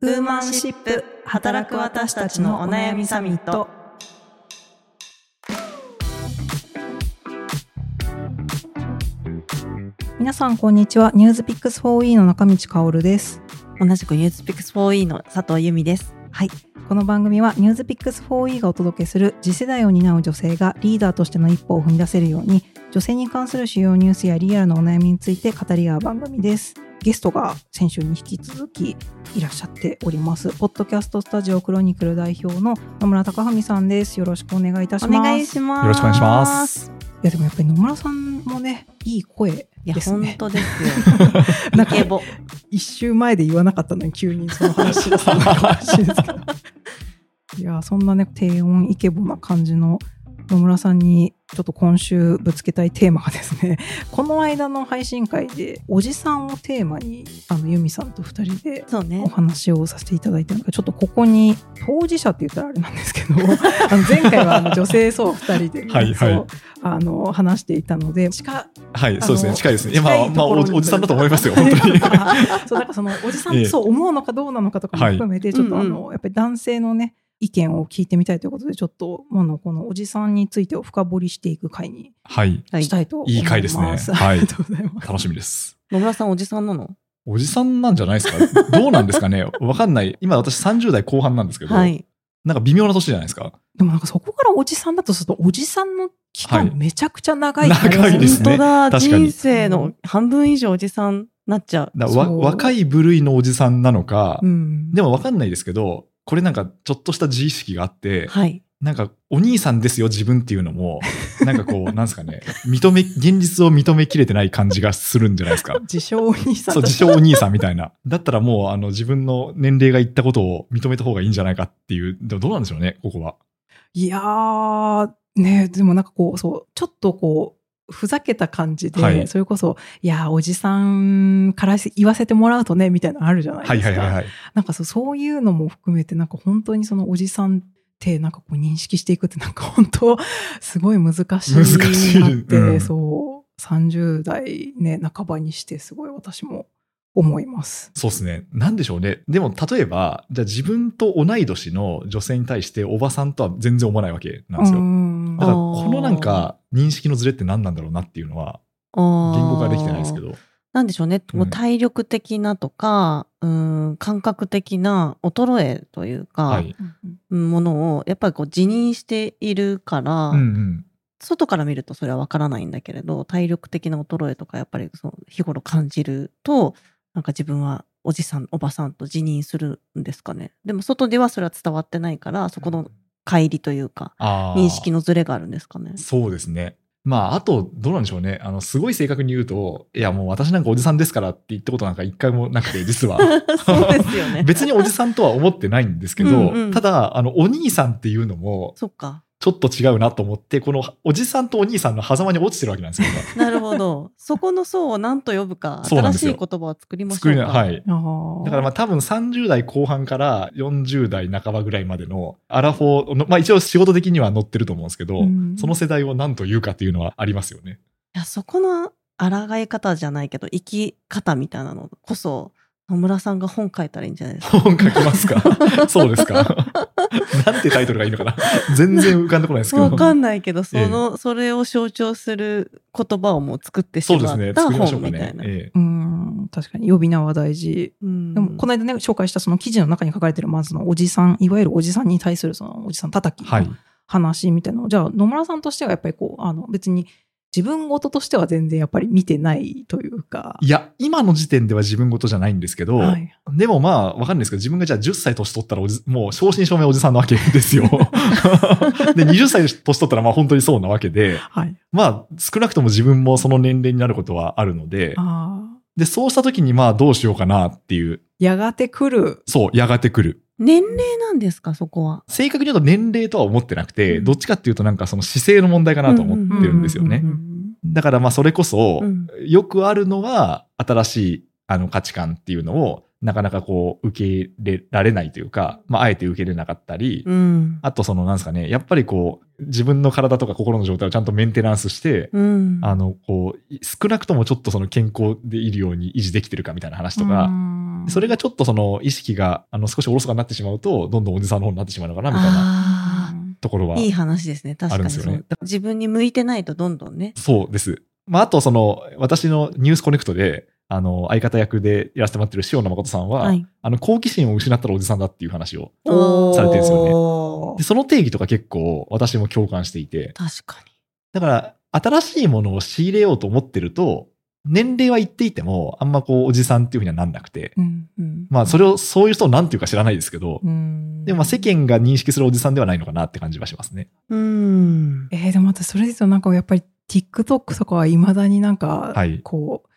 ウーマンシップ働く私たちのお悩みサミット。皆さんこんにちは。ニュースピックス 4E の中道香です。同じくニュースピックス 4E の佐藤由美です。はい。この番組はニュースピックス 4E がお届けする次世代を担う女性がリーダーとしての一歩を踏み出せるように女性に関する主要ニュースやリアルなお悩みについて語り合う番組です。ゲストが先週に引き続きいらっしゃっております。ポッドキャストスタジオクロニクル代表の野村貴文さんです。よろしくお願いいたします。お願いします。よろしくお願いします。いやでもやっぱり野村さんもね、いい声いや、ですね。本当ですよ。なんかイケボ。一周前で言わなかったのに急にその話ですけど。いや、そんなね、低音イケボな感じの野村さんにちょっと今週ぶつけたいテーマがですね、この間の配信会でおじさんをテーマに、あの、ユミさんと二人でそうねお。話をさせていただいたのが、ちょっとここに当事者って言ったらあれなんですけど、あの前回はあの女性層二人でね、はいはいそうあの話していたので、近はい、そうですね。近いですね。いやまあ、おおじさんだと思いますよ、本当に。そう、なんかその、おじさんええそう思うのかどうなのかとかもはい含めて、ちょっとあうんの、やっぱり男性のね、意見を聞いてみたいということで、ちょっと、もの、このおじさんについてを深掘りしていく回にはい。はいしたいと思います。いい回ですねあはいりがとうございます。楽しみです。野村さんおじさんなの？おじさんなんじゃないですかどうなんですかね？わかんない。今私30代後半なんですけど、はい。なんか微妙な年じゃないですか？でもなんかそこからおじさんだとすると、おじさんの期はい間めちゃくちゃ長い長いですね本当だ。確かに人生の半分以上おじさんなっちゃう。だわそう若い部類のおじさんなのか、うん。でもわかんないですけど、これなんかちょっとした自意識があって、はい。なんかお兄さんですよ自分っていうのも、なんかこう、なんですかね、認め、現実を認めきれてない感じがするんじゃないですか。自称お兄さんそう、だ自称お兄さんみたいな。だったらもう、あの、自分の年齢が言ったことを認めた方がいいんじゃないかっていう。でもどうなんでしょうね、ここは。いやー、ね、でもなんかこう、そう、ちょっとこう、ふざけた感じで、はいそれこそ、いやー、おじさんから言わせてもらうとね、みたいなのあるじゃないはいですか。はいはいはい。なんかそうそういうのも含めて、なんか本当にそのおじさんって、なんかこう認識していくって、なんか本当、すごい難しい難しいなって、うんそう、30代ね、半ばにして、すごい私も思います。そうですね。なんでしょうね。でも、例えば、じゃあ自分と同い年の女性に対して、おばさんとは全然思わないわけなんですよ。うんだから、このなんか、認識のズレって何なんだろうなっていうのは、言言語化できてないですけ。ど。なんでしょうね。うんもう体力的なとか、うん、感覚的な衰えというか、はい。うんものをやっぱりこう自認しているから、うんうん。外から見るとそれはわからないんだけれど体力的な衰えとかやっぱりその日頃感じるとなんか自分はおじさんおばさんと自認するんですかね。でも外ではそれは伝わってないからそこの乖離というか認識のズレがあるんですかね。そうですね。まあ、あと、どうなんでしょうね。あの、すごい正確に言うと、いや、もう私なんかおじさんですからって言ったことなんか一回もなくて、実は。そうですよね。別におじさんとは思ってないんですけど、うんうん。ただ、あの、お兄さんっていうのも、そっかちょっと違うなと思って、このおじさんとお兄さんの狭間に落ちてるわけなんですよ。なるほど そこの層を何と呼ぶか新しい言葉を作りましょうかはい。だからまあ多分30代後半から40代半ばぐらいまでのアラフォーの、まあ一応仕事的には載ってると思うんですけど、うんその世代を何と言うかっていうのはありますよね。いやそこの抗い方じゃないけど生き方みたいなのこそ野村さんが本書いたらいいんじゃないですか？本書きますか？そうですか？なんてタイトルがいいのかな？全然浮かんでこないですけど。わかんないけど、その、それを象徴する言葉をもう作ってしまっそうですね。た作りましょうかね。本みたいな。ええうん、確かに呼び名は大事。うんでも、この間ね、紹介したその記事の中に書かれてる、まずのおじさん、いわゆるおじさんに対するそのおじさん叩きはいの。話みたいなのを、じゃあ野村さんとしてはやっぱりこう、あの別に自分事としては全然やっぱり見てないというか。いや、今の時点では自分事じゃないんですけど、はい。でもまあ、わかんないですけど、自分がじゃあ10歳年取ったらおじ、もう正真正銘おじさんなわけですよ。で、20歳年取ったらまあ本当にそうなわけで、はい。まあ少なくとも自分もその年齢になることはあるので。で、そうした時にまあどうしようかなっていう、やがて来る。そう、やがて来る。年齢なんですか、そこは？正確に言うと年齢とは思ってなくて、うん。どっちかっていうとなんかその姿勢の問題かなと思ってるんですよね。だからまあそれこそう、ん。よくあるのは新しいあの価値観っていうのをなかなかこう、受け入れられないというか、まあ、あえて受け入れなかったり、うん。あとその、なんですかね、やっぱりこう、自分の体とか心の状態をちゃんとメンテナンスして、うん。あの、こう、少なくともちょっとその健康でいるように維持できてるかみたいな話とか、それがちょっとその意識が、あの、少しおろそかになってしまうと、どんどんおじさんの方になってしまうのかな、みたいなあところはあ。いい話ですね。確かにね自分に向いてないとどんどんね。そうです。まあ、あとその、私のニュースコネクトで、あの、相方役でやらせてもらってる塩野誠さんは、はい。あの、好奇心を失ったらおじさんだっていう話を。されてるんですよねよで、その定義とか結構私も共感していて、確かだから、新しいものを仕入れようと思ってると、年齢は言っていても、あんまこう、おじさんっていうふうにはなんなくて、うんうんまあ、それを、そういう人をなんていうか知らないですけど、うんでもまあ世間が認識するおじさんではないのかなって感じはしますね。に。うん。えーでも私それで言うとなんかやっぱり TikTok とかはいまだになんかはいこう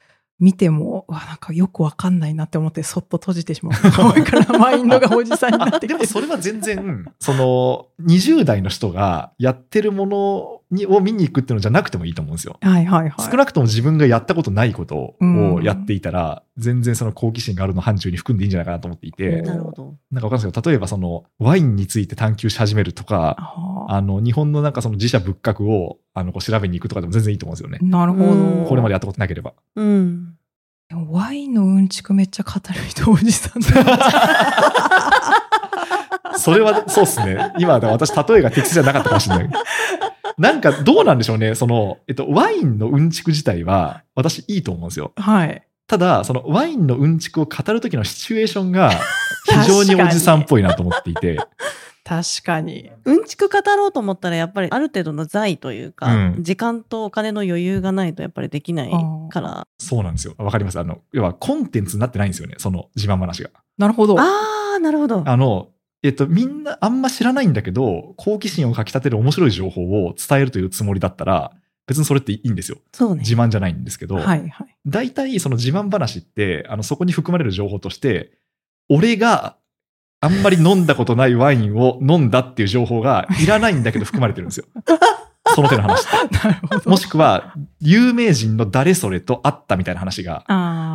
見ても、うわなんかよくわかんないなって思ってそっと閉じてしまう多いからマインドがおじさんになあってきてでもそれは全然、その、20代の人がやってるものにを見に行くっていうのじゃなくてもいいと思うんですよ。はいはいはい少なくとも自分がやったことないことうんをやっていたら、全然その好奇心があるの範疇に含んでいいんじゃないかなと思っていて、なるほど。なんかわかんないですけど、例えばその、ワインについて探求し始めるとか、あの、日本のなんかその自社仏閣を、あの、こう調べに行くとかでも全然いいと思うんですよね。なるほうんどこれまでやったことなければ。うん。でもワインのうんちくめっちゃ語る人おじさんだ それは、そうっすね。今、私、例えが適切じゃなかったかもしれない。なんか、どうなんでしょうね。その、えっと、ワインのうんちく自体は、私、いいと思うんですよ。はいただ、その、ワインのうんちくを語るときのシチュエーションが、非常におじさんっぽいなと思っていて。確かにうんちく語ろうと思ったらやっぱりある程度の財というか、うん時間とお金の余裕がないとやっぱりできないから。そうなんですよ。わかります？あの、要は、コンテンツになってないんですよね。その、自慢話が。なるほどああ、なるほど。あの、えっと、みんなあんま知らないんだけど、好奇心をかき立てる面白い情報を伝えるというつもりだったら、別にそれっていいんですよ。そうね。自慢じゃないんですけど、はいはい大体その自慢話って、あの、そこに含まれる情報として、俺があんまり飲んだことないワインを飲んだっていう情報がいらないんだけど含まれてるんですよ。その手の話って。なるほどもしくは、有名人の誰それと会ったみたいな話が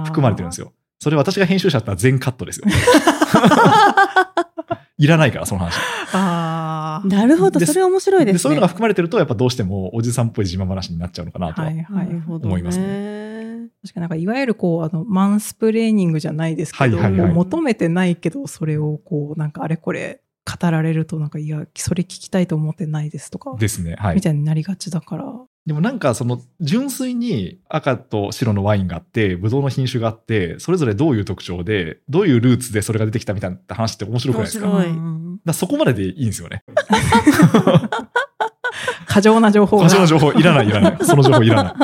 含まれてるんですよよ。それ私が編集者だったら全カットですよ。いらないから、その話。あーなるほど。でそれ面白いですね。そういうのが含まれてると、やっぱどうしてもおじさんっぽい自慢話になっちゃうのかなとは。はいはいなるほど、ね。思います確かになんかいわゆるこうあのマンスプレーニングじゃないですけど、はいはいはい求めてないけどそれをこうなんかあれこれ語られるとなんかいやそれ聞きたいと思ってないですとか、ですね。はいみ。たいになりがちだからでもなんかその純粋に赤と白のワインがあって、ブドウの品種があって、それぞれどういう特徴で、どういうルーツでそれが出てきたみたいな話って面白くないですか？だそこまででいいんですよね。過剰な情報が過剰な情報いらないいらない。その情報いらない。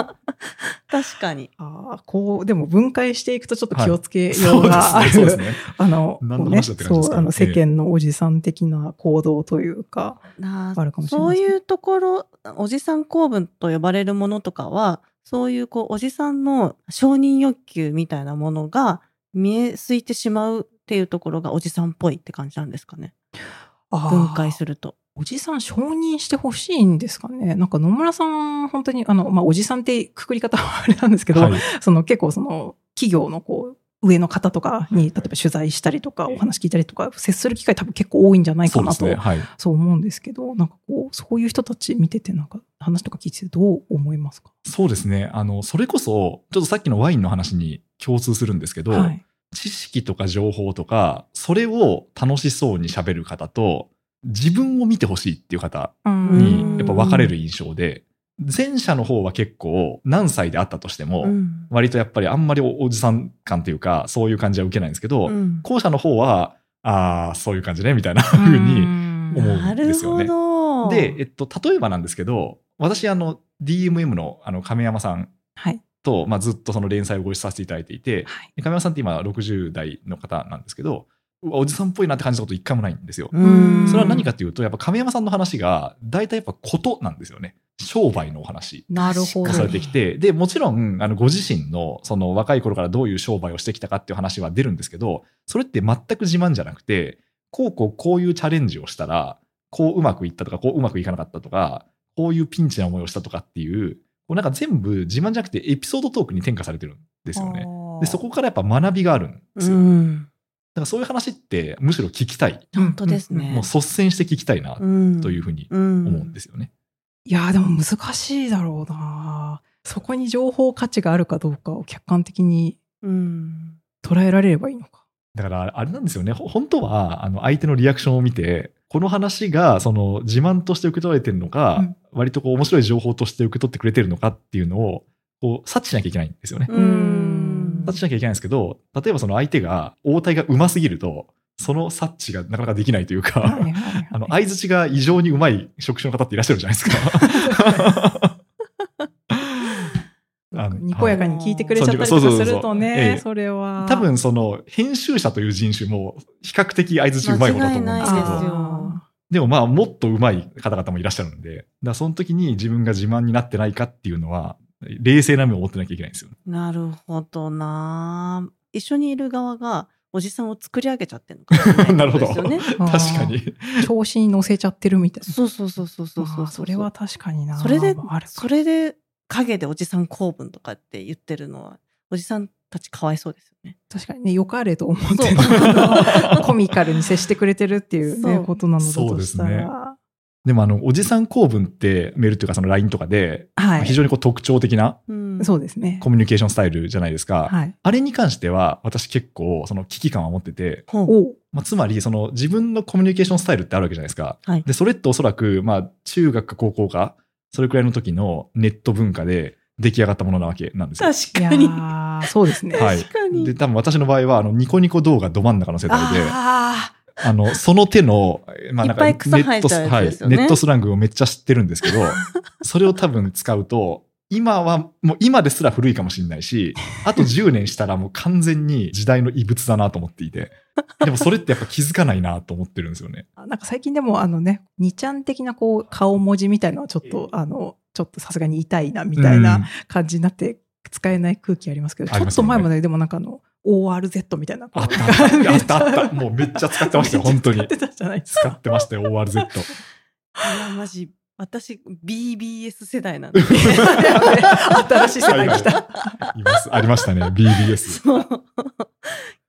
確かに。あーこうでも分解していくとちょっと気をつけよそううがある、ですね。そうですね。あの何のこうね話だって感じですか？そうあの世間のおじさん的な行動というか、なあるかもしれなそういですねいうところ、おじさん公文と呼ばれるものとかは、そういうこう、おじさんの承認欲求みたいなものが見えすいてしまうっていうところがおじさんっぽいって感じなんですかね？分解すると。おじさん承認してほしいんですかね？なんか野村さん、本当に、あの、まあ、おじさんってくくり方はあれなんですけど、はい。その結構その、企業のこう、上の方とかに、例えば取材したりとか、お話聞いたりとか、接する機会多分結構多いんじゃないかなと、そう思うんですけど、なんかこう、そういう人たち見てて、なんか話とか聞いててどう思いますか？そうですね。あの、それこそ、ちょっとさっきのワインの話に共通するんですけど、はい。知識とか情報とか、それを楽しそうに喋る方と、自分を見てほしいっていう方うんにやっぱ分かれる印象で、前者の方は結構何歳であったとしても、うん割とやっぱりあんまりおおじさん感というか、そういう感じは受けないんですけど、うん後者の方は、ああ、そういう感じね、みたいな風に思うんですよね。で、えっと、例えばなんですけど、私、あの、DMM の、あの、亀山さんはい。と、まあ、ずっとその連載をご一緒させていただいていて、はい。で亀山さんって今60代の方なんですけど、おじさんっぽいなって感じたこと一回もないんですよ。うんそれは何かっていうと、やっぱ亀山さんの話が、大体やっぱことなんですよね。商売のお話。なるほど。がされてきて、で、もちろん、あの、ご自身の、その若い頃からどういう商売をしてきたかっていう話は出るんですけど、それって全く自慢じゃなくて、こうこうこういうチャレンジをしたら、こううまくいったとか、こううまくいかなかったとか、こういうピンチな思いをしたとかっていう、こうなんか全部自慢じゃなくてエピソードトークに転化されてるんですよね。で、そこからやっぱ学びがあるんですよ。うんからそういう話ってむしろ聞きたい。本当ですね。もう率先して聞きたいなうんというふうに思思うんですよね。いやーでも難しいだろうなそこに情報価値があるかどうかを客観的にうん。捉えられればいいのか。だからあれなんですよね。ほ本当はあの相手のリアクションを見て、この話がその自慢として受け取られてるのか、うん割とこう面白い情報として受け取ってくれてるのかっていうのをこう察知しなきゃいけないんですよね。うん。察知しなきゃいけないんですけど、例えばその相手が応対が上手すぎると、その察知がなかなかできないというか、はいはいはい。あの、相づちが異常に上手い職種の方っていらっしゃるじゃないですか。にこやかに聞いてくれちゃったりとかするとねえ、それは。多分その編集者という人種も比較的相づち上手い方だと思うんですけど、でもまあもっと上手い方々もいらっしゃるんで、だその時に自分が自慢になってないかっていうのは、冷静な目を持ってなきゃいけないんですよ。なるほどな一緒にいる側がおじさんを作り上げちゃってるのかないって なるほど 確かに。調子に乗せちゃってるみたいな。そうそうそうそうそうそうまあそれは確かにな。それでそれで陰でおじさん公文とかって言ってるのはおじさんたちかわいそうですよね。確かにね、よかれと思ってそうコミカルに接してくれてるっていうね、そうことなのだそうとしたですねら。でもあの、おじさん公文ってメールっていうかその LINE とかで、はい。非常にこう特徴的なうんそうですね。コミュニケーションスタイルじゃないですか。はい。あれに関しては私結構その危機感を持ってて、まあ、つまりその自分のコミュニケーションスタイルってあるわけじゃないですか。はいで、それっておそらくまあ中学か高校か、それくらいの時のネット文化で出来上がったものなわけなんですよ。確かに。ーそうですね。はい確かに。で、多分私の場合はあのニコニコ動画ど真ん中の世代で、ああの、その手の、まあなんかいっぱい草生えちゃうやつですよね。はい、ネットスラングをめっちゃ知ってるんですけど、それを多分使うと、今は、もう今ですら古いかもしれないし、あと10年したらもう完全に時代の異物だなと思っていて、でもそれってやっぱ気づかないなと思ってるんですよね。ーなんか最近でもあのね、2ちゃん的なこう顔文字みたいのはちょっと、あの、ちょっとさすがに痛いなみたいうん。な感じになって使えない空気ありますけど、ちょっと前まででもなんかあの、ORZ みたいな。あったあった、あったあった。もうめっちゃ使ってましたよ、本当に使っ。てたじゃないです使か。ってましたよ、ORZ。いや、マジ、私、BBS 世代なんで。新しい世代来た。います。ありましたね、BBS。そう。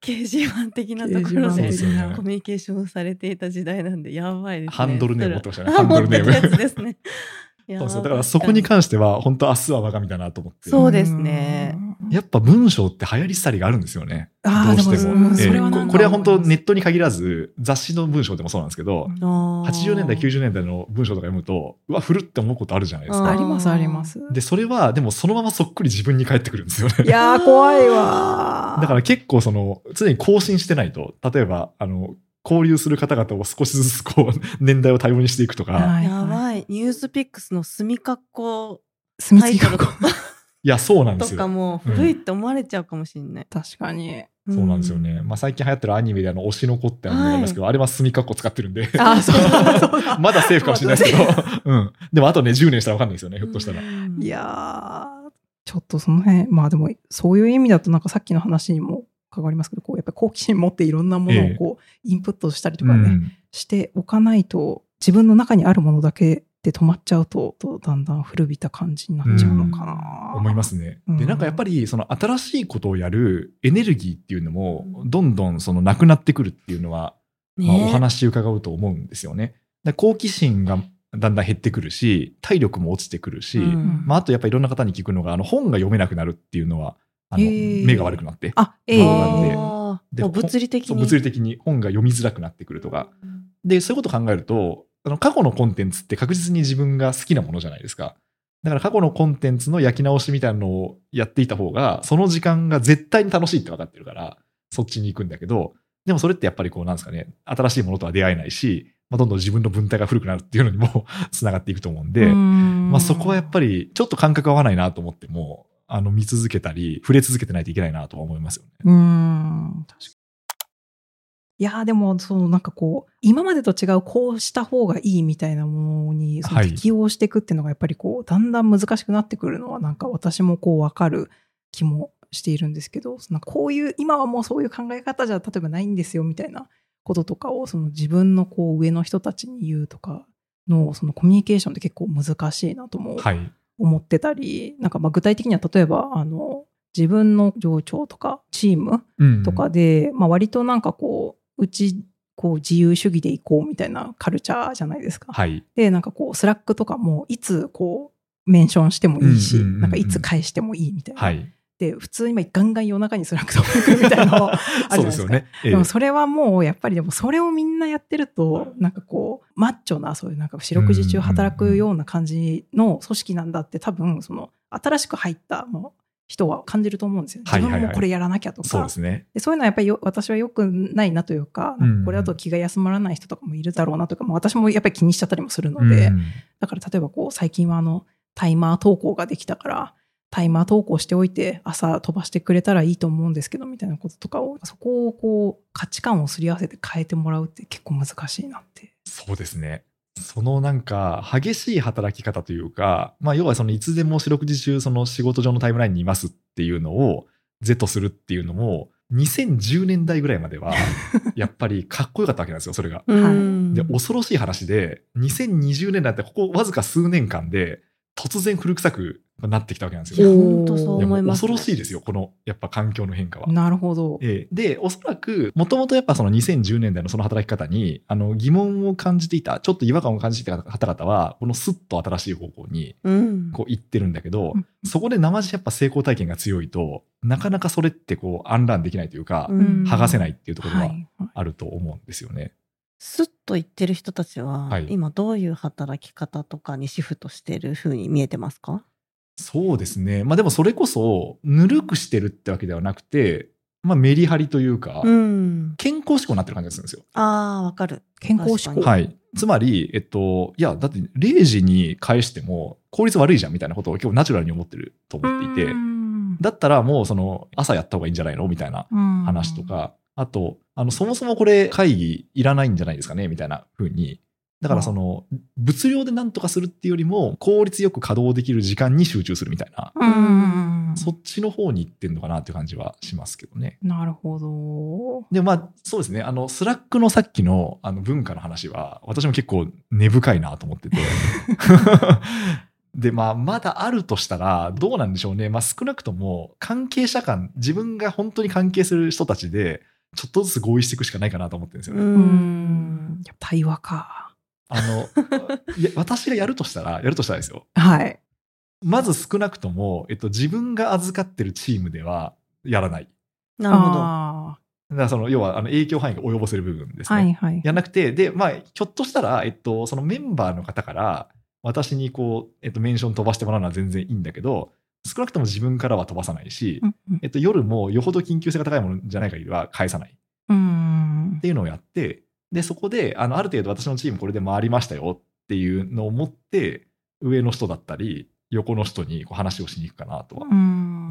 掲示板的なところでコミュニケーションされていた時代なんで、やばいですね。ハンドルネーム持ってましたね、ハ ンハンドルネーム。ですね。そうですよだからそこに関しては、本当明日は我が身だなと思って。そうですねうんやっぱ文章って流行り廃りがあるんですよね。どうしても。ええそれはなんかここれは本当ネットに限らず、雑誌の文章でもそうなんですけど、80 80年代、90年代の文章とか読むと、うわ、古って思うことあるじゃないですか。ありますあります。で、それは、でもそのままそっくり自分に返ってくるんですよね。いやー怖いわー。だから結構その、常に更新してないと、例えば、あの、交流する方々を少しずつこう、年代を多様にしていくとか、はいやばい。ニュースピックスの墨括弧墨タイトル付きがこういや、そうなんですよ。とかも古いって思われちゃうかもしれない。確かに。そうなんですよね。まあ最近流行ってるアニメであの、推しの子ってアニメがありますけど、あれは墨括弧使ってるんで、あー、そうだ、そうだ。まだセーフかもしれないですけど、うん。でもあとね、10年したらわかんないですよね、ひょっとしたら。うんいやー、ちょっとその辺、まあでも、そういう意味だと、なんかさっきの話にも関わりますけど、こう、やっぱり好奇心持っていろんなものをこう、インプットしたりとかね、うんしておかないと、自分の中にあるものだけで止まっちゃうと、とだんだん古びた感じになっちゃうのかな。思いますね。うん。で、なんかやっぱり、その新しいことをやるエネルギーっていうのも、どんどんそのなくなってくるっていうのは、まあ、ね。お話伺うと思うんですよね。で好奇心がだんだん減ってくるし、体力も落ちてくるし、うん。まあ、あとやっぱりいろんな方に聞くのが、あの本が読めなくなるっていうのは、あの目が悪くなって、あ、ええなんであーでもう物理的に。物理的に本が読みづらくなってくるとか。で、そういうことを考えると、あの過去のコンテンツって確実に自分が好きなものじゃないですか。だから過去のコンテンツの焼き直しみたいなのをやっていた方が、その時間が絶対に楽しいって分かってるから、そっちに行くんだけど、でもそれってやっぱりこうなんですかね、新しいものとは出会えないし、まあ、どんどん自分の文体が古くなるっていうのにも つながっていくと思うんで、まあ、そこはやっぱりちょっと感覚合わないなと思っても、あの見続けたり、触れ続けてないといけないなとは思いますよね。うん。確かに。いやでも、そのなんかこう、今までと違う、こうした方がいいみたいなものに、その適応していくっていうのが、やっぱりこう、だんだん難しくなってくるのは、なんか私もこう、わかる気もしているんですけど、なんかこういう、今はもうそういう考え方じゃ、例えばないんですよ、みたいなこととかを、その自分のこう、上の人たちに言うとかの、そのコミュニケーションって結構難しいなとも。思ってたり、なんかまあ具体的には例えば、あの、自分の上長とかチームうんとかで、まあ割となんかこう、うち、こう自由主義でいこうみたいなカルチャーじゃないですか。はい。で、なんかこう、 Slack とかもいつこう、メンションしてもいいし、うんうんうんうんなんかいつ返してもいいみたいな。はい。で、普通今ガンガン夜中に Slack とか行くみたいなのあるじゃないです ね。ええでもそれはもうやっぱりでもそれをみんなやってるとなんかこうマッチョなそういうなんか四六時中働くような感じの組織なんだって多分その新しく入ったもう人は感じると思うんですよ。自分もこれやらなきゃとか。そうですね。でそういうのはやっぱりよ私は良くないなというか、かこれだと気が休まらない人とかもいるだろうなとか、もう私もやっぱり気にしちゃったりもするので、うんだから例えばこう最近はあのタイマー投稿ができたから、タイマー投稿しておいて朝飛ばしてくれたらいいと思うんですけどみたいなこととかを、そこをこう価値観をすり合わせて変えてもらうって結構難しいなって。そうですね。そのなんか激しい働き方というか、まあ要はそのいつでも四六時中その仕事上のタイムラインにいますっていうのを是とするっていうのも2010年代ぐらいまでは やっぱりかっこよかったわけなんですよ、それが。うんで、恐ろしい話で、2020年代ってここわずか数年間で突然古臭くなってきたわけなんですよ。本当そう思います、恐ろしいですよ、このやっぱ環境の変化は。なるほど。ええで、おそらく、もともとやっぱその2010年代のその働き方に、あの、疑問を感じていた、ちょっと違和感を感じていた方々は、このスッと新しい方向に、うん。こう行ってるんだけど、うんそこで生地やっぱ成功体験が強いと、なかなかそれってこう、アンランできないというか、うん剥がせないっていうところははい。あると思うんですよね。スッと言ってる人たちは、はい今どういう働き方とかにシフトしてる風に見えてますか？そうですね。まあでもそれこそ、ぬるくしてるってわけではなくて、まあメリハリというか、うん。健康志向になってる感じがするんですよ。ああ、わかる。健康志向。はい。つまり、えっと、いや、だって0時に返しても効率悪いじゃんみたいなことを今日ナチュラルに思ってると思っていて、うんだったらもうその朝やった方がいいんじゃないのみたいな話と。か、あと、あの、そもそもこれ会議いらないんじゃないですかねみたいな風に。だからその、物量で何とかするっていうよりも、効率よく稼働できる時間に集中するみたいな、うん。そっちの方に行ってんのかなっていう感じはしますけどね。なるほど。で、まあ、そうですね。あの、 Slack のさっきのあの文化の話は、私も結構根深いなと思ってて。で、まあ、まだあるとしたら、どうなんでしょうね。まあ、少なくとも、関係者間、自分が本当に関係する人たちで、ちょっとずつ合意していくしかないかなと思ってるんですよね。うん。やっぱ対話か。あの、いや、私がやるとしたら、やるとしたらですよ。はい。まず少なくとも、えっと、自分が預かってるチームでは、やらない。なるほど。あだからその、要は、あの、影響範囲が及ぼせる部分ですーね。はいはい。やんなくて、で、まあ、ひょっとしたら、えっと、そのメンバーの方から、私にこう、えっと、メンション飛ばしてもらうのは全然いいんだけど、少なくとも自分からは飛ばさないし、うんうんえっと、夜もよほど緊急性が高いものじゃない限りは返さないっうんていうのをやって、で、そこで、あの、ある程度私のチームこれで回りましたよっていうのを持って、上の人だったり、横の人にこう話をしに行くかなとは思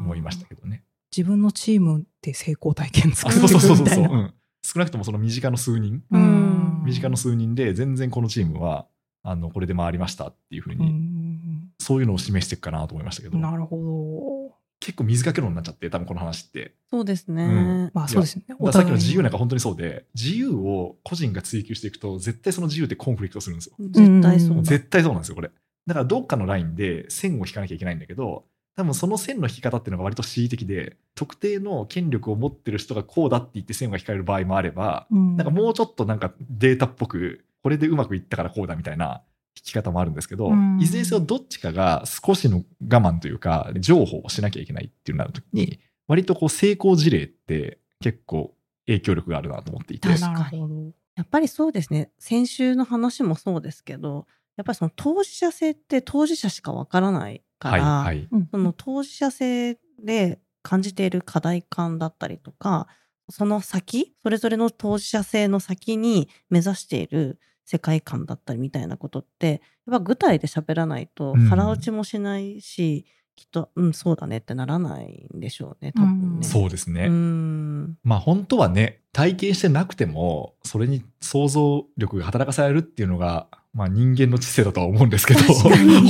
思いましたけどね。自分のチームで成功体験作あ、ってそうそうそうそうそう、いくみたいな。うん。少なくともその身近の数人、うん。身近の数人で全然このチームは、あの、これで回りましたっていうふううに、ん。そういうのを示していくかなと思いましたけど、なるほ結構水かけ論になっちゃって、多分この話って。そうですね。うんど。まあそうですよね。だからさっきの自由なんかか本当にそうで、自由を個人が追求していくと、絶対その自由ってコンフリクトするんですよ。絶対そうだ。絶対そうなんですよ、これ。だからどっかのラインで線を引かなきゃいけないんだけど、多分その線の引き方っていうのが割と恣意的で、特定の権力を持ってる人がこうだって言って線が引かれる場合もあれば、ななんかもうちょっとなんかデータっぽく、これでうまくいったからこうだみたいな引き方もあるんですけど、うんいずれにせよどっちかが少しの我慢というか、情報をしなきゃいけないっていうなるときに、割とこう成功事例って結構影響力があるなと思っていて。確かになるほど。やっぱりそうですね。先週の話もそうですけど、やっぱりその当事者性って当事者しかわからないから、はい、はい。その当事者性で感じている課題感だったりとか、その先、それぞれの当事者性の先に目指している世界観だったりみたいなことって、やっぱ具体で喋らないとうん腹落ちもしないし、きっと、うん、そうだねってならないんでしょうね、多分ね。そうですね。うん。まあ本当はね、体験してなくても、それに想像力が働かされるっていうのが、まあ人間の知性だとは思うんですけど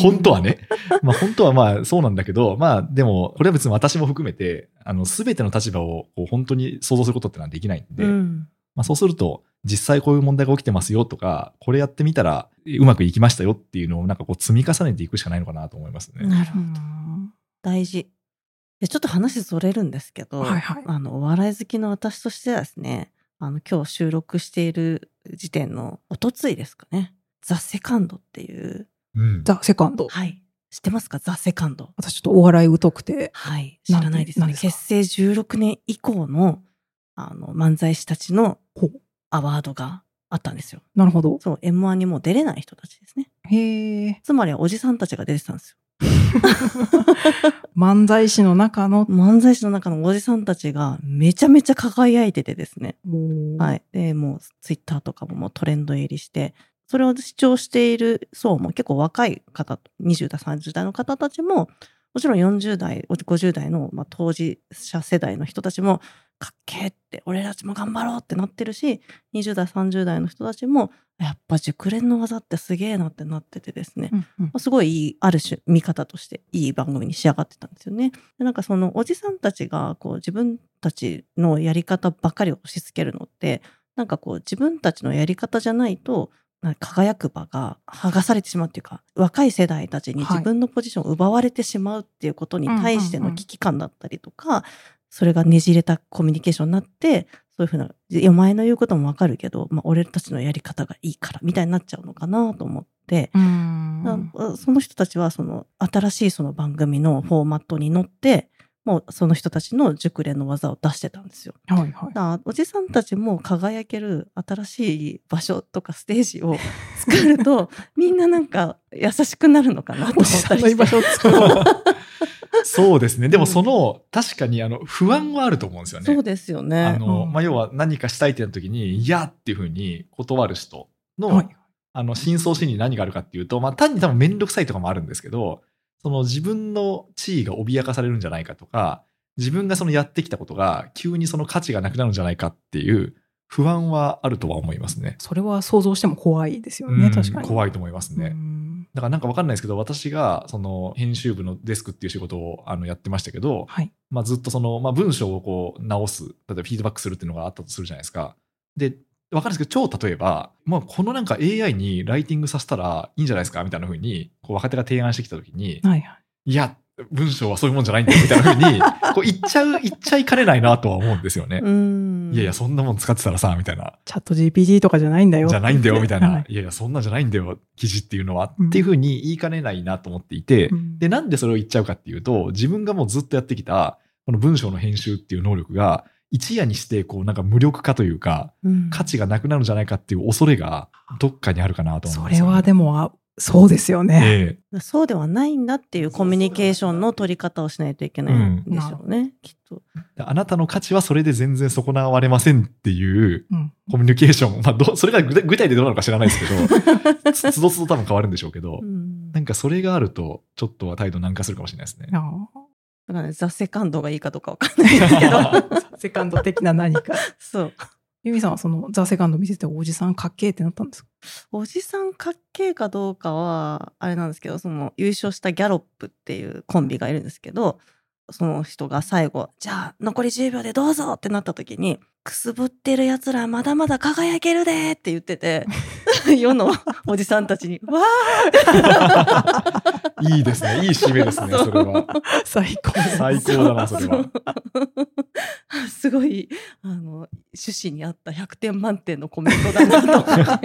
本当はね。まあ本当はまあそうなんだけど、まあでも、これは別に私も含めて、あの、すべての立場を本当に想像することってのはできないんで、うん。まあそうすると、実際こういう問題が起きてますよとか、これやってみたらうまくいきましたよっていうのをなんかこう積み重ねていくしかないのかなと思いますね。なるほど。うん大事。でちょっと話それるんですけど、はいはいあの、お笑い好きの私としてはですね、あの、今日収録している時点のおとついですかね。ザ・セカンドっていう、うん。ザ・セカンド。はい。知ってますか？ザ・セカンド。私ちょっとお笑い疎くて。はい。知らないですね。結成16年以降の、あの、漫才師たちのアワードがあったんですよ。なるほど。そう、M1 にもう出れない人たちですね。へえ。つまりはおじさんたちが出てたんですよ。漫才師の中の、漫才師の中のおじさんたちがめちゃめちゃ輝いててですね。は。はいい。で、もうツイッターとかももうトレンド入りして、それを主張している層も結構若い方、20代、30代の方たちも、もちろん40代、50代の、まあ、当事者世代の人たちも、かっけーって、俺たちも頑張ろうってなってるし、20代、30代の人たちも、やっぱ熟練の技ってすげえなってなっててですね。うんうんまあすごいある種、見方としていい番組に仕上がってたんですよね。でなんかそのおじさんたちが、こう自分たちのやり方ばっかりを押し付けるのって、なんかこう自分たちのやり方じゃないと、輝く場が剥がされてしまうっていうか、若い世代たちにはい自分のポジションを奪われてしまうっていうことに対しての危機感だったりとか、それがねじれたコミュニケーションになって、そういうふうな、いや、お前の言うこともわかるけど、まあ、俺たちのやり方がいいから、みたいになっちゃうのかなと思って、その人たちはその新しいその番組のフォーマットに乗って、もうその人たちの熟練の技を出してたんですよ。はいはいおじさんたちも輝ける新しい場所とかステージを作ると、みんななんか優しくなるのかなと思ったりして。居場所を作ろう。そうですね。でもその、確かにあの、不安はあると思うんですよね。そうですよあね。の、うんまあ、要は何かしたいってなった時に、いやっていうふうに断る人の、はいあの、深層心理に何があるかっていうと、まあ、単に多分めんどくさいとかもあるんですけど、その自分の地位が脅かされるんじゃないかとか、自分がそのやってきたことが急にその価値がなくなるんじゃないかっていう不安はあるとは思いますね。それは想像しても怖いですよね、うん確かに。怖いと思いますね。うんだからなんかわかんないですけど、私がその編集部のデスクっていう仕事をあのやってましたけど、はい。まあ、ずっとその、まあ、文章をこう直す、例えばフィードバックするっていうのがあったとするじゃないですか。で、わかるんですけど、超例えば、まあ、このなんか AI にライティングさせたらいいんじゃないですかみたいな風に、こう若手が提案してきたときに、はいはい。いや、文章はそういうもんじゃないんだよみたいな風に、こう言っちゃう、言っちゃいかねないなとは思うんですよね。うん。いやいや、そんなもん使ってたらさ、みたいな。チャット GPT とかじゃないんだよ。じゃないんだよ、みたいな。はいいやいや、そんなんじゃないんだよ、記事っていうのは。うんっていう風に言いかねないなと思っていて、うんで、なんでそれを言っちゃうかっていうと、自分がもうずっとやってきた、この文章の編集っていう能力が、一夜にして、こう、なんか無力化というか、うん価値がなくなるんじゃないかっていう恐れが、どっかにあるかなと思うんそですよ、ね。れはでも、あそうですよね。えそうではないんだっていうコミュニケーションの取り方をしないといけないんでしょうね、きっと。えあなたの価値はそれで全然損なわれませんっていううんコミュニケーション。まあ、ど、それが具体でどうなのか知らないですけど、つつどつど多分変わるんでしょうけど、うんなんかそれがあると、ちょっとは態度軟化するかもしれないですね。あだからね、ザ・セカンドがいいかどうかわかんないですけど。ー セカンド的な何か。そう。ユミさんはそのザ・セカンド見てておじさんかっけーってなったんですか？おじさんかっけえかどうかは、あれなんですけど、その優勝したギャロップっていうコンビがいるんですけど、その人が最後、じゃあ残り10秒でどうぞってなった時に、くすぶってるやつらまだまだ輝けるでって言ってて、世のおじさんたちに、わ いいですね。いい締めですね、それは。最高。最高だな、それは。ー すごい、あの、趣旨に合った100点満点のコメントだなと。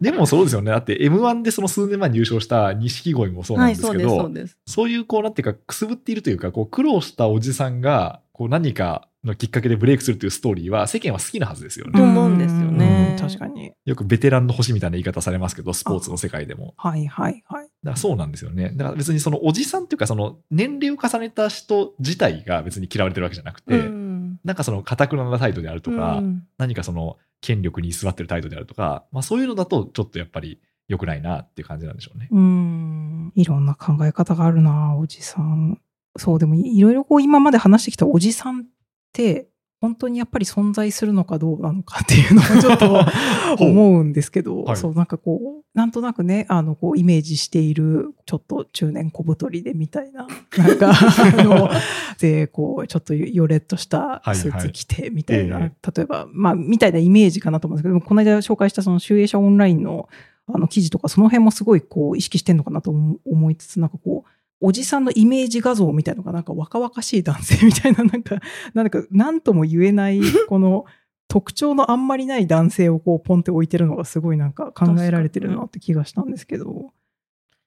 でもそうですよね。だって M1 でその数年前に優勝した錦鯉もそうなはい、んですけど、そうです、そうです。そういう、こう、なんていうか、くすぶっているというか、こう、苦労したおじさんが、こう、何かのきっかけでブレイクするというストーリーは、世間は好きなはずですよね。と思うんですよねうん確かに。よくベテランの星みたいな言い方されますけど、スポーツの世界でも。はいはいはい。だからそうなんですよね。だから別にそのおじさんっていうか、その年齢を重ねた人自体が別に嫌われてるわけじゃなくて、うんなんかその堅くなな態度であるとか、うん何かその権力に居座ってる態度であるとか、まあそういうのだとちょっとやっぱり良くないなっていう感じなんでしょうね。うん。いろんな考え方があるな、おじさん。そう、でもいろいろこう今まで話してきたおじさんって、本当にやっぱり存在するのかどうなのかっていうのを ちょっと思うんですけど、はい。そう、なんかこう、なんとなくね、あの、こう、イメージしている、ちょっと中年小太りでみたいな、なんか、あの、で、こう、ちょっとよれっとしたスーツ着てみたいな、はいはい例えば、まあ、みたいなイメージかなと思うんですけど、この間紹介したその集英社オンラインのあの記事とか、その辺もすごいこう意識してんのかなと思思いつつ、なんかこう、おじさんのイメージ画像みたいのがなんか若々しい男性みたいな なんか、なんか何とも言えない この特徴のあんまりない男性をこうポンって置いてるのがすごいなんか考えられてるなって気がしたんですけど、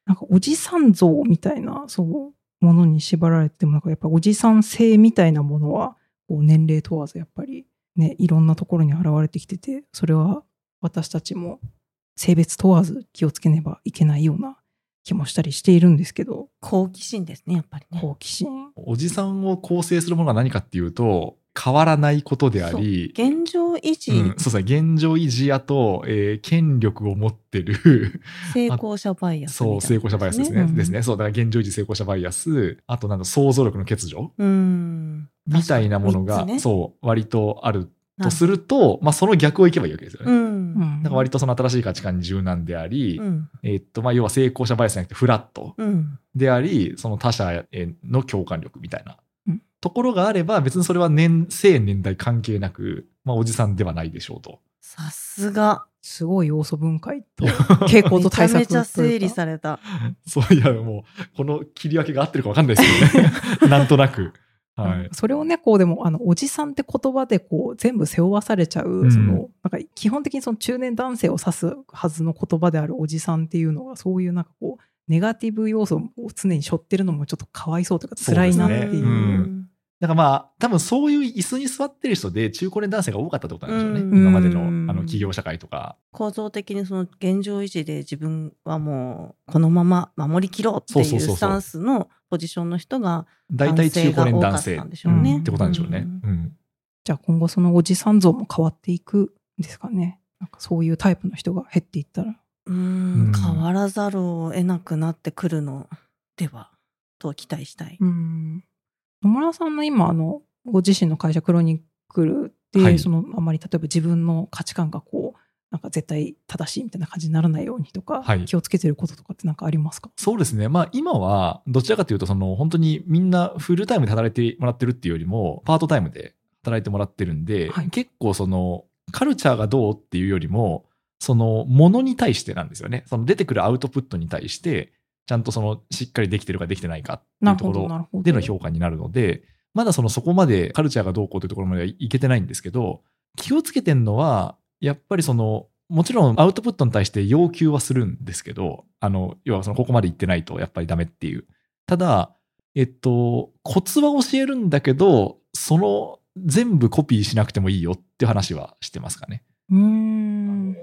なんかおじさん像みたいな、そう、ものに縛られてもなんかやっぱおじさん性みたいなものはこう年齢問わずやっぱりね、いろんなところに現れてきてて、それは私たちも性別問わず気をつけねばいけないような気もしたりしているんですけど、好奇心ですね、やっぱりね。好奇心？おじさんを構成するものが何かっていうと、変わらないことであり、現状維持、うん、そうですね、現状維持、あと、えー権力を持ってる、成功者バイアスそう、成功者バイアスですね。うんですね。そう、だから現状維持成功者バイアス、あとなんか想像力の欠如？うん。みたいなものが、ねそう、割とあるとすると、まあその逆をいけばいいわけですよね。う。うんんだから割とその新しい価値観に柔軟であり、うん。えーっと、まあ要は成功者バイアスじゃなくてフラットうん。であり、その他者への共感力みたいなうんところがあれば、別にそれは年、性年代関係なく、まあおじさんではないでしょうと。さすが。すごい要素分解と 傾向と対策めちゃめちゃ整理れされた。そういや、もう、この切り分けが合ってるか分かんないですけどね。なんとなく。はい。それをね、こうでも、あの、おじさんって言葉でこう、全部背負わされちゃう、うんその、なんか基本的にその中年男性を指すはずの言葉であるおじさんっていうのが、そういうなんかこう、ネガティブ要素を常に背負ってるのもちょっとかわいそうというか辛いなっていう。そうですねうんだからまあ、多分そういう椅子に座ってる人で中高年男性が多かったってことなんでしょうね。うん今までのあうんの企業社会とか。構造的にその現状維持で自分はもうこのまま守りきろうっていそうスタンスのポジションの人が大体中高年男性っ男性が多かったんでしょうね。てことなんでしょうね。うんうん。じゃあ今後そのおじさん像も変わっていくんですかね。なんかそういうタイプの人が減っていったら。ううんん変わらざるを得なくなってくるのではと期待したい。うん。野村さんの今、あの、ご自身の会社クロニクルで、はいその、あまり例えば自分の価値観がこう、なんか絶対正しいみたいな感じにならないようにとか、はい気をつけてることとかってなんかありますか？そうですね。まあ今は、どちらかというと、その本当にみんなフルタイムで働いてもらってるっていうよりも、パートタイムで働いてもらってるんで、はい結構その、カルチャーがどうっていうよりも、その、ものに対してなんですよね。その出てくるアウトプットに対して、ちゃんとその、しっかりできてるかできてないかっていうところ。での評価になるので、まだそのそこまでカルチャーがどうこうというところまではいけてないんですけど、気をつけてんのは、やっぱりその、もちろんアウトプットに対して要求はするんですけど、あの、要はそのここまで行ってないとやっぱりダメっていう。ただ、えっと、コツは教えるんだけど、その全部コピーしなくてもいいよって話はしてますかね。うーん。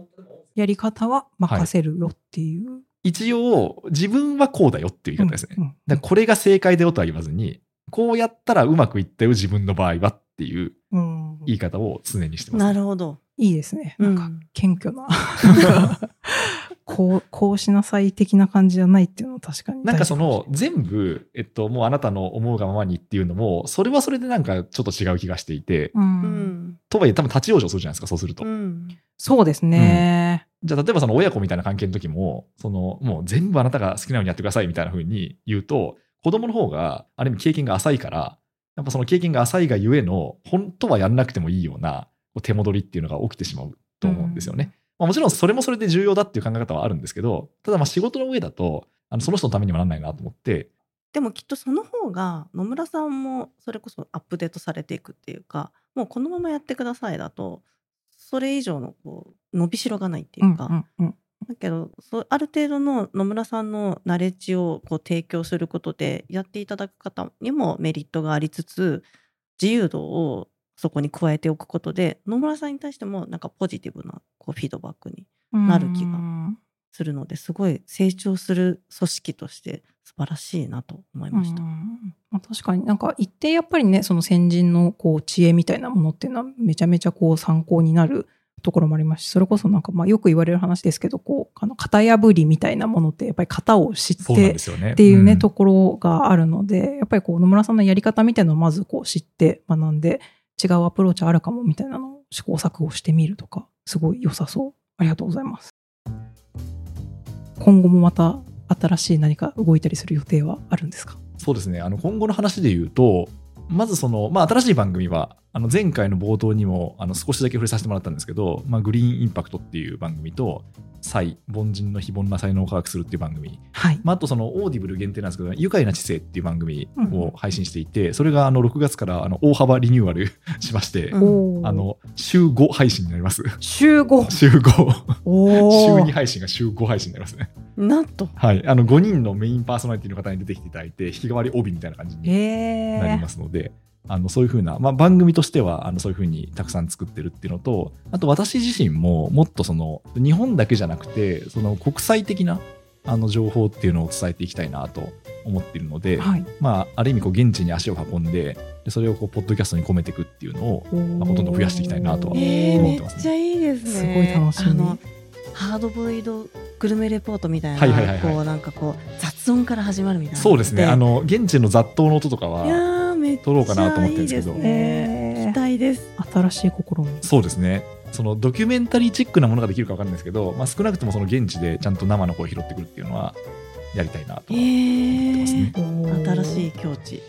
やり方は任せるよっていう。一応、自分はこうだよっていう言い方ですね。うんだからこれが正解だよとは言わずに、こうやったらうまくいったよ、自分の場合はっていううん言い方を常にしてます。なるほど。いいですね。うなんか、謙虚な。こう、こうしなさい的な感じじゃないっていうのは確かになんかその全部、えっと、もうあなたの思うがままにっていうのも、それはそれでなんかちょっと違う気がしていて、うんうん。とはいえ多分立ち往生するじゃないですか、そうすると。うん。そうですね。じゃあ例えばその親子みたいな関係の時も、そのもう全部あなたが好きなようにやってくださいみたいな風に言うと、子供の方がある意味経験が浅いから、やっぱその経験が浅いがゆえの、本当はやんなくてもいいような手戻りっていうのが起きてしまうと思うんですよね。まあ、もちろんそれもそれで重要だっていう考え方はあるんですけど、ただまあ仕事の上だと、あのその人のためにもなんないなと思って、でもきっとその方が野村さんもそれこそアップデートされていくっていうかもうこのままやってくださいだとそれ以上のこう伸びしろがないっていうか、うんうん。だけどそうある程度の野村さんのナレッジをこう提供することでやっていただく方にもメリットがありつつ自由度をそこに加えておくことで野村さんに対してもなんかポジティブなこうフィードバックにうんなる気がうん。するのですごい成長する組織として素晴らしいなと思いました。うんまあ、確かになんか一定やっぱりねその先人のこう知恵みたいなものっていうのはめちゃめちゃこう参考になるところもありますしそれこそなんかまあよく言われる話ですけどこうあの型破りみたいなものってやっぱり型を知って。っていうね、んところがあるのでやっぱりこう野村さんのやり方みたいなのをまずこう知って学んで違うアプローチあるかもみたいなのを試行錯誤してみるとかすごい良さそうありがとうございます今後もまた新しい何か動いたりする予定はあるんですか？そうですね。あの、今後の話で言うと、まずその、まあ、新しい番組は、あの、前回の冒頭にも、あの、少しだけ触れさせてもらったんですけど、まあ、 Green Impact っていう番組と、才凡人の非凡な才能を科学するっていう番組、はい。まあ、あとその Audible 限定なんですけど愉快な知性っていう番組を配信していて、それがあの6月からあの大幅リニューアル しまして、うん。あの週5配信になります。週5。週5お 週ー2配信が週5配信になりますねなんと。はいあの5人のメインパーソナリティの方に出てきていただいて引き替わり帯みたいな感じにえなりますので、あのそういうふうな、まあ、番組としてはあのそういうふうにたくさん作ってるっていうのとあと私自身ももっとその日本だけじゃなくてその国際的なあの情報っていうのを伝えていきたいなと思っているので、はい。まあ、ある意味こう現地に足を運んででそれをこうポッドキャストに込めていくっていうのを、まあほとんど増やしていきたいなとはえー、めっ思ってますねちゃいいですね。すごい楽しみハードボイドグルメレポートみたいな、こうなんかこう雑音から始まるみたいな。そうですねあの現地の雑踏の音とかいやはーめっちゃ撮ろうかなと思ってるんですけどいい期待です。ー、新しい試み。そうですねそのドキュメンタリーチックなものができるか分かんないですけど、まあ、少なくともその現地でちゃんと生の声を拾ってくるっていうのはやりたいなと思ってますね。ー、新しい。い境地。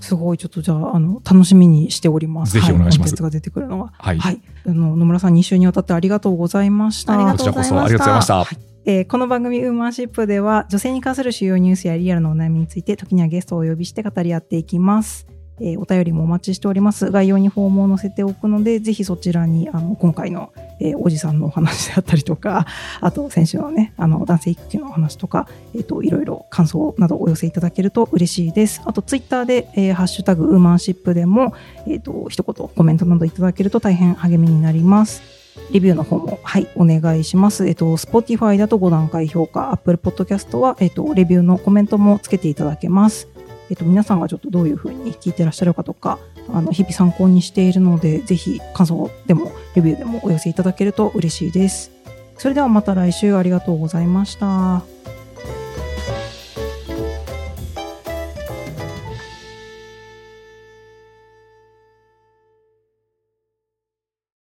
すごい、ちょっとじゃあ、あの、楽しみにしております。ぜひお願いしますはコンテンツが出てくるのは。はい、はい。あの、野村さん2週にわたってありがとうございました。ことちらこそありがとうございました。えーこの番組「ウーマンシップ」では女性に関する主要ニュースやリアルなお悩みについて時にはゲストをお呼びして語り合っていきます。えーお便りもお待ちしております。概要にフォームを載せておくので、ぜひそちらにあの今回の、えーおじさんのお話であったりとか、あと先週のね、あの男性育休のお話とか、えっ、と、いろいろ感想などお寄せいただけると嬉しいです。あとツイッターで、えーハッシュタグウーマンシップでも、えっ、と、一言コメントなどいただけると大変励みになります。レビューの方も、はい、お願いします。えっと、Spotify だと5段階評価、Apple Podcast は、えっと、レビューのコメントもつけていただけます。えっと、皆さんがちょっとどういうふうに聞いてらっしゃるかとか、あの、日々参考にしているので、ぜひ感想でも、レビューでもお寄せいただけると嬉しいです。それではまた来週ありがとうございました。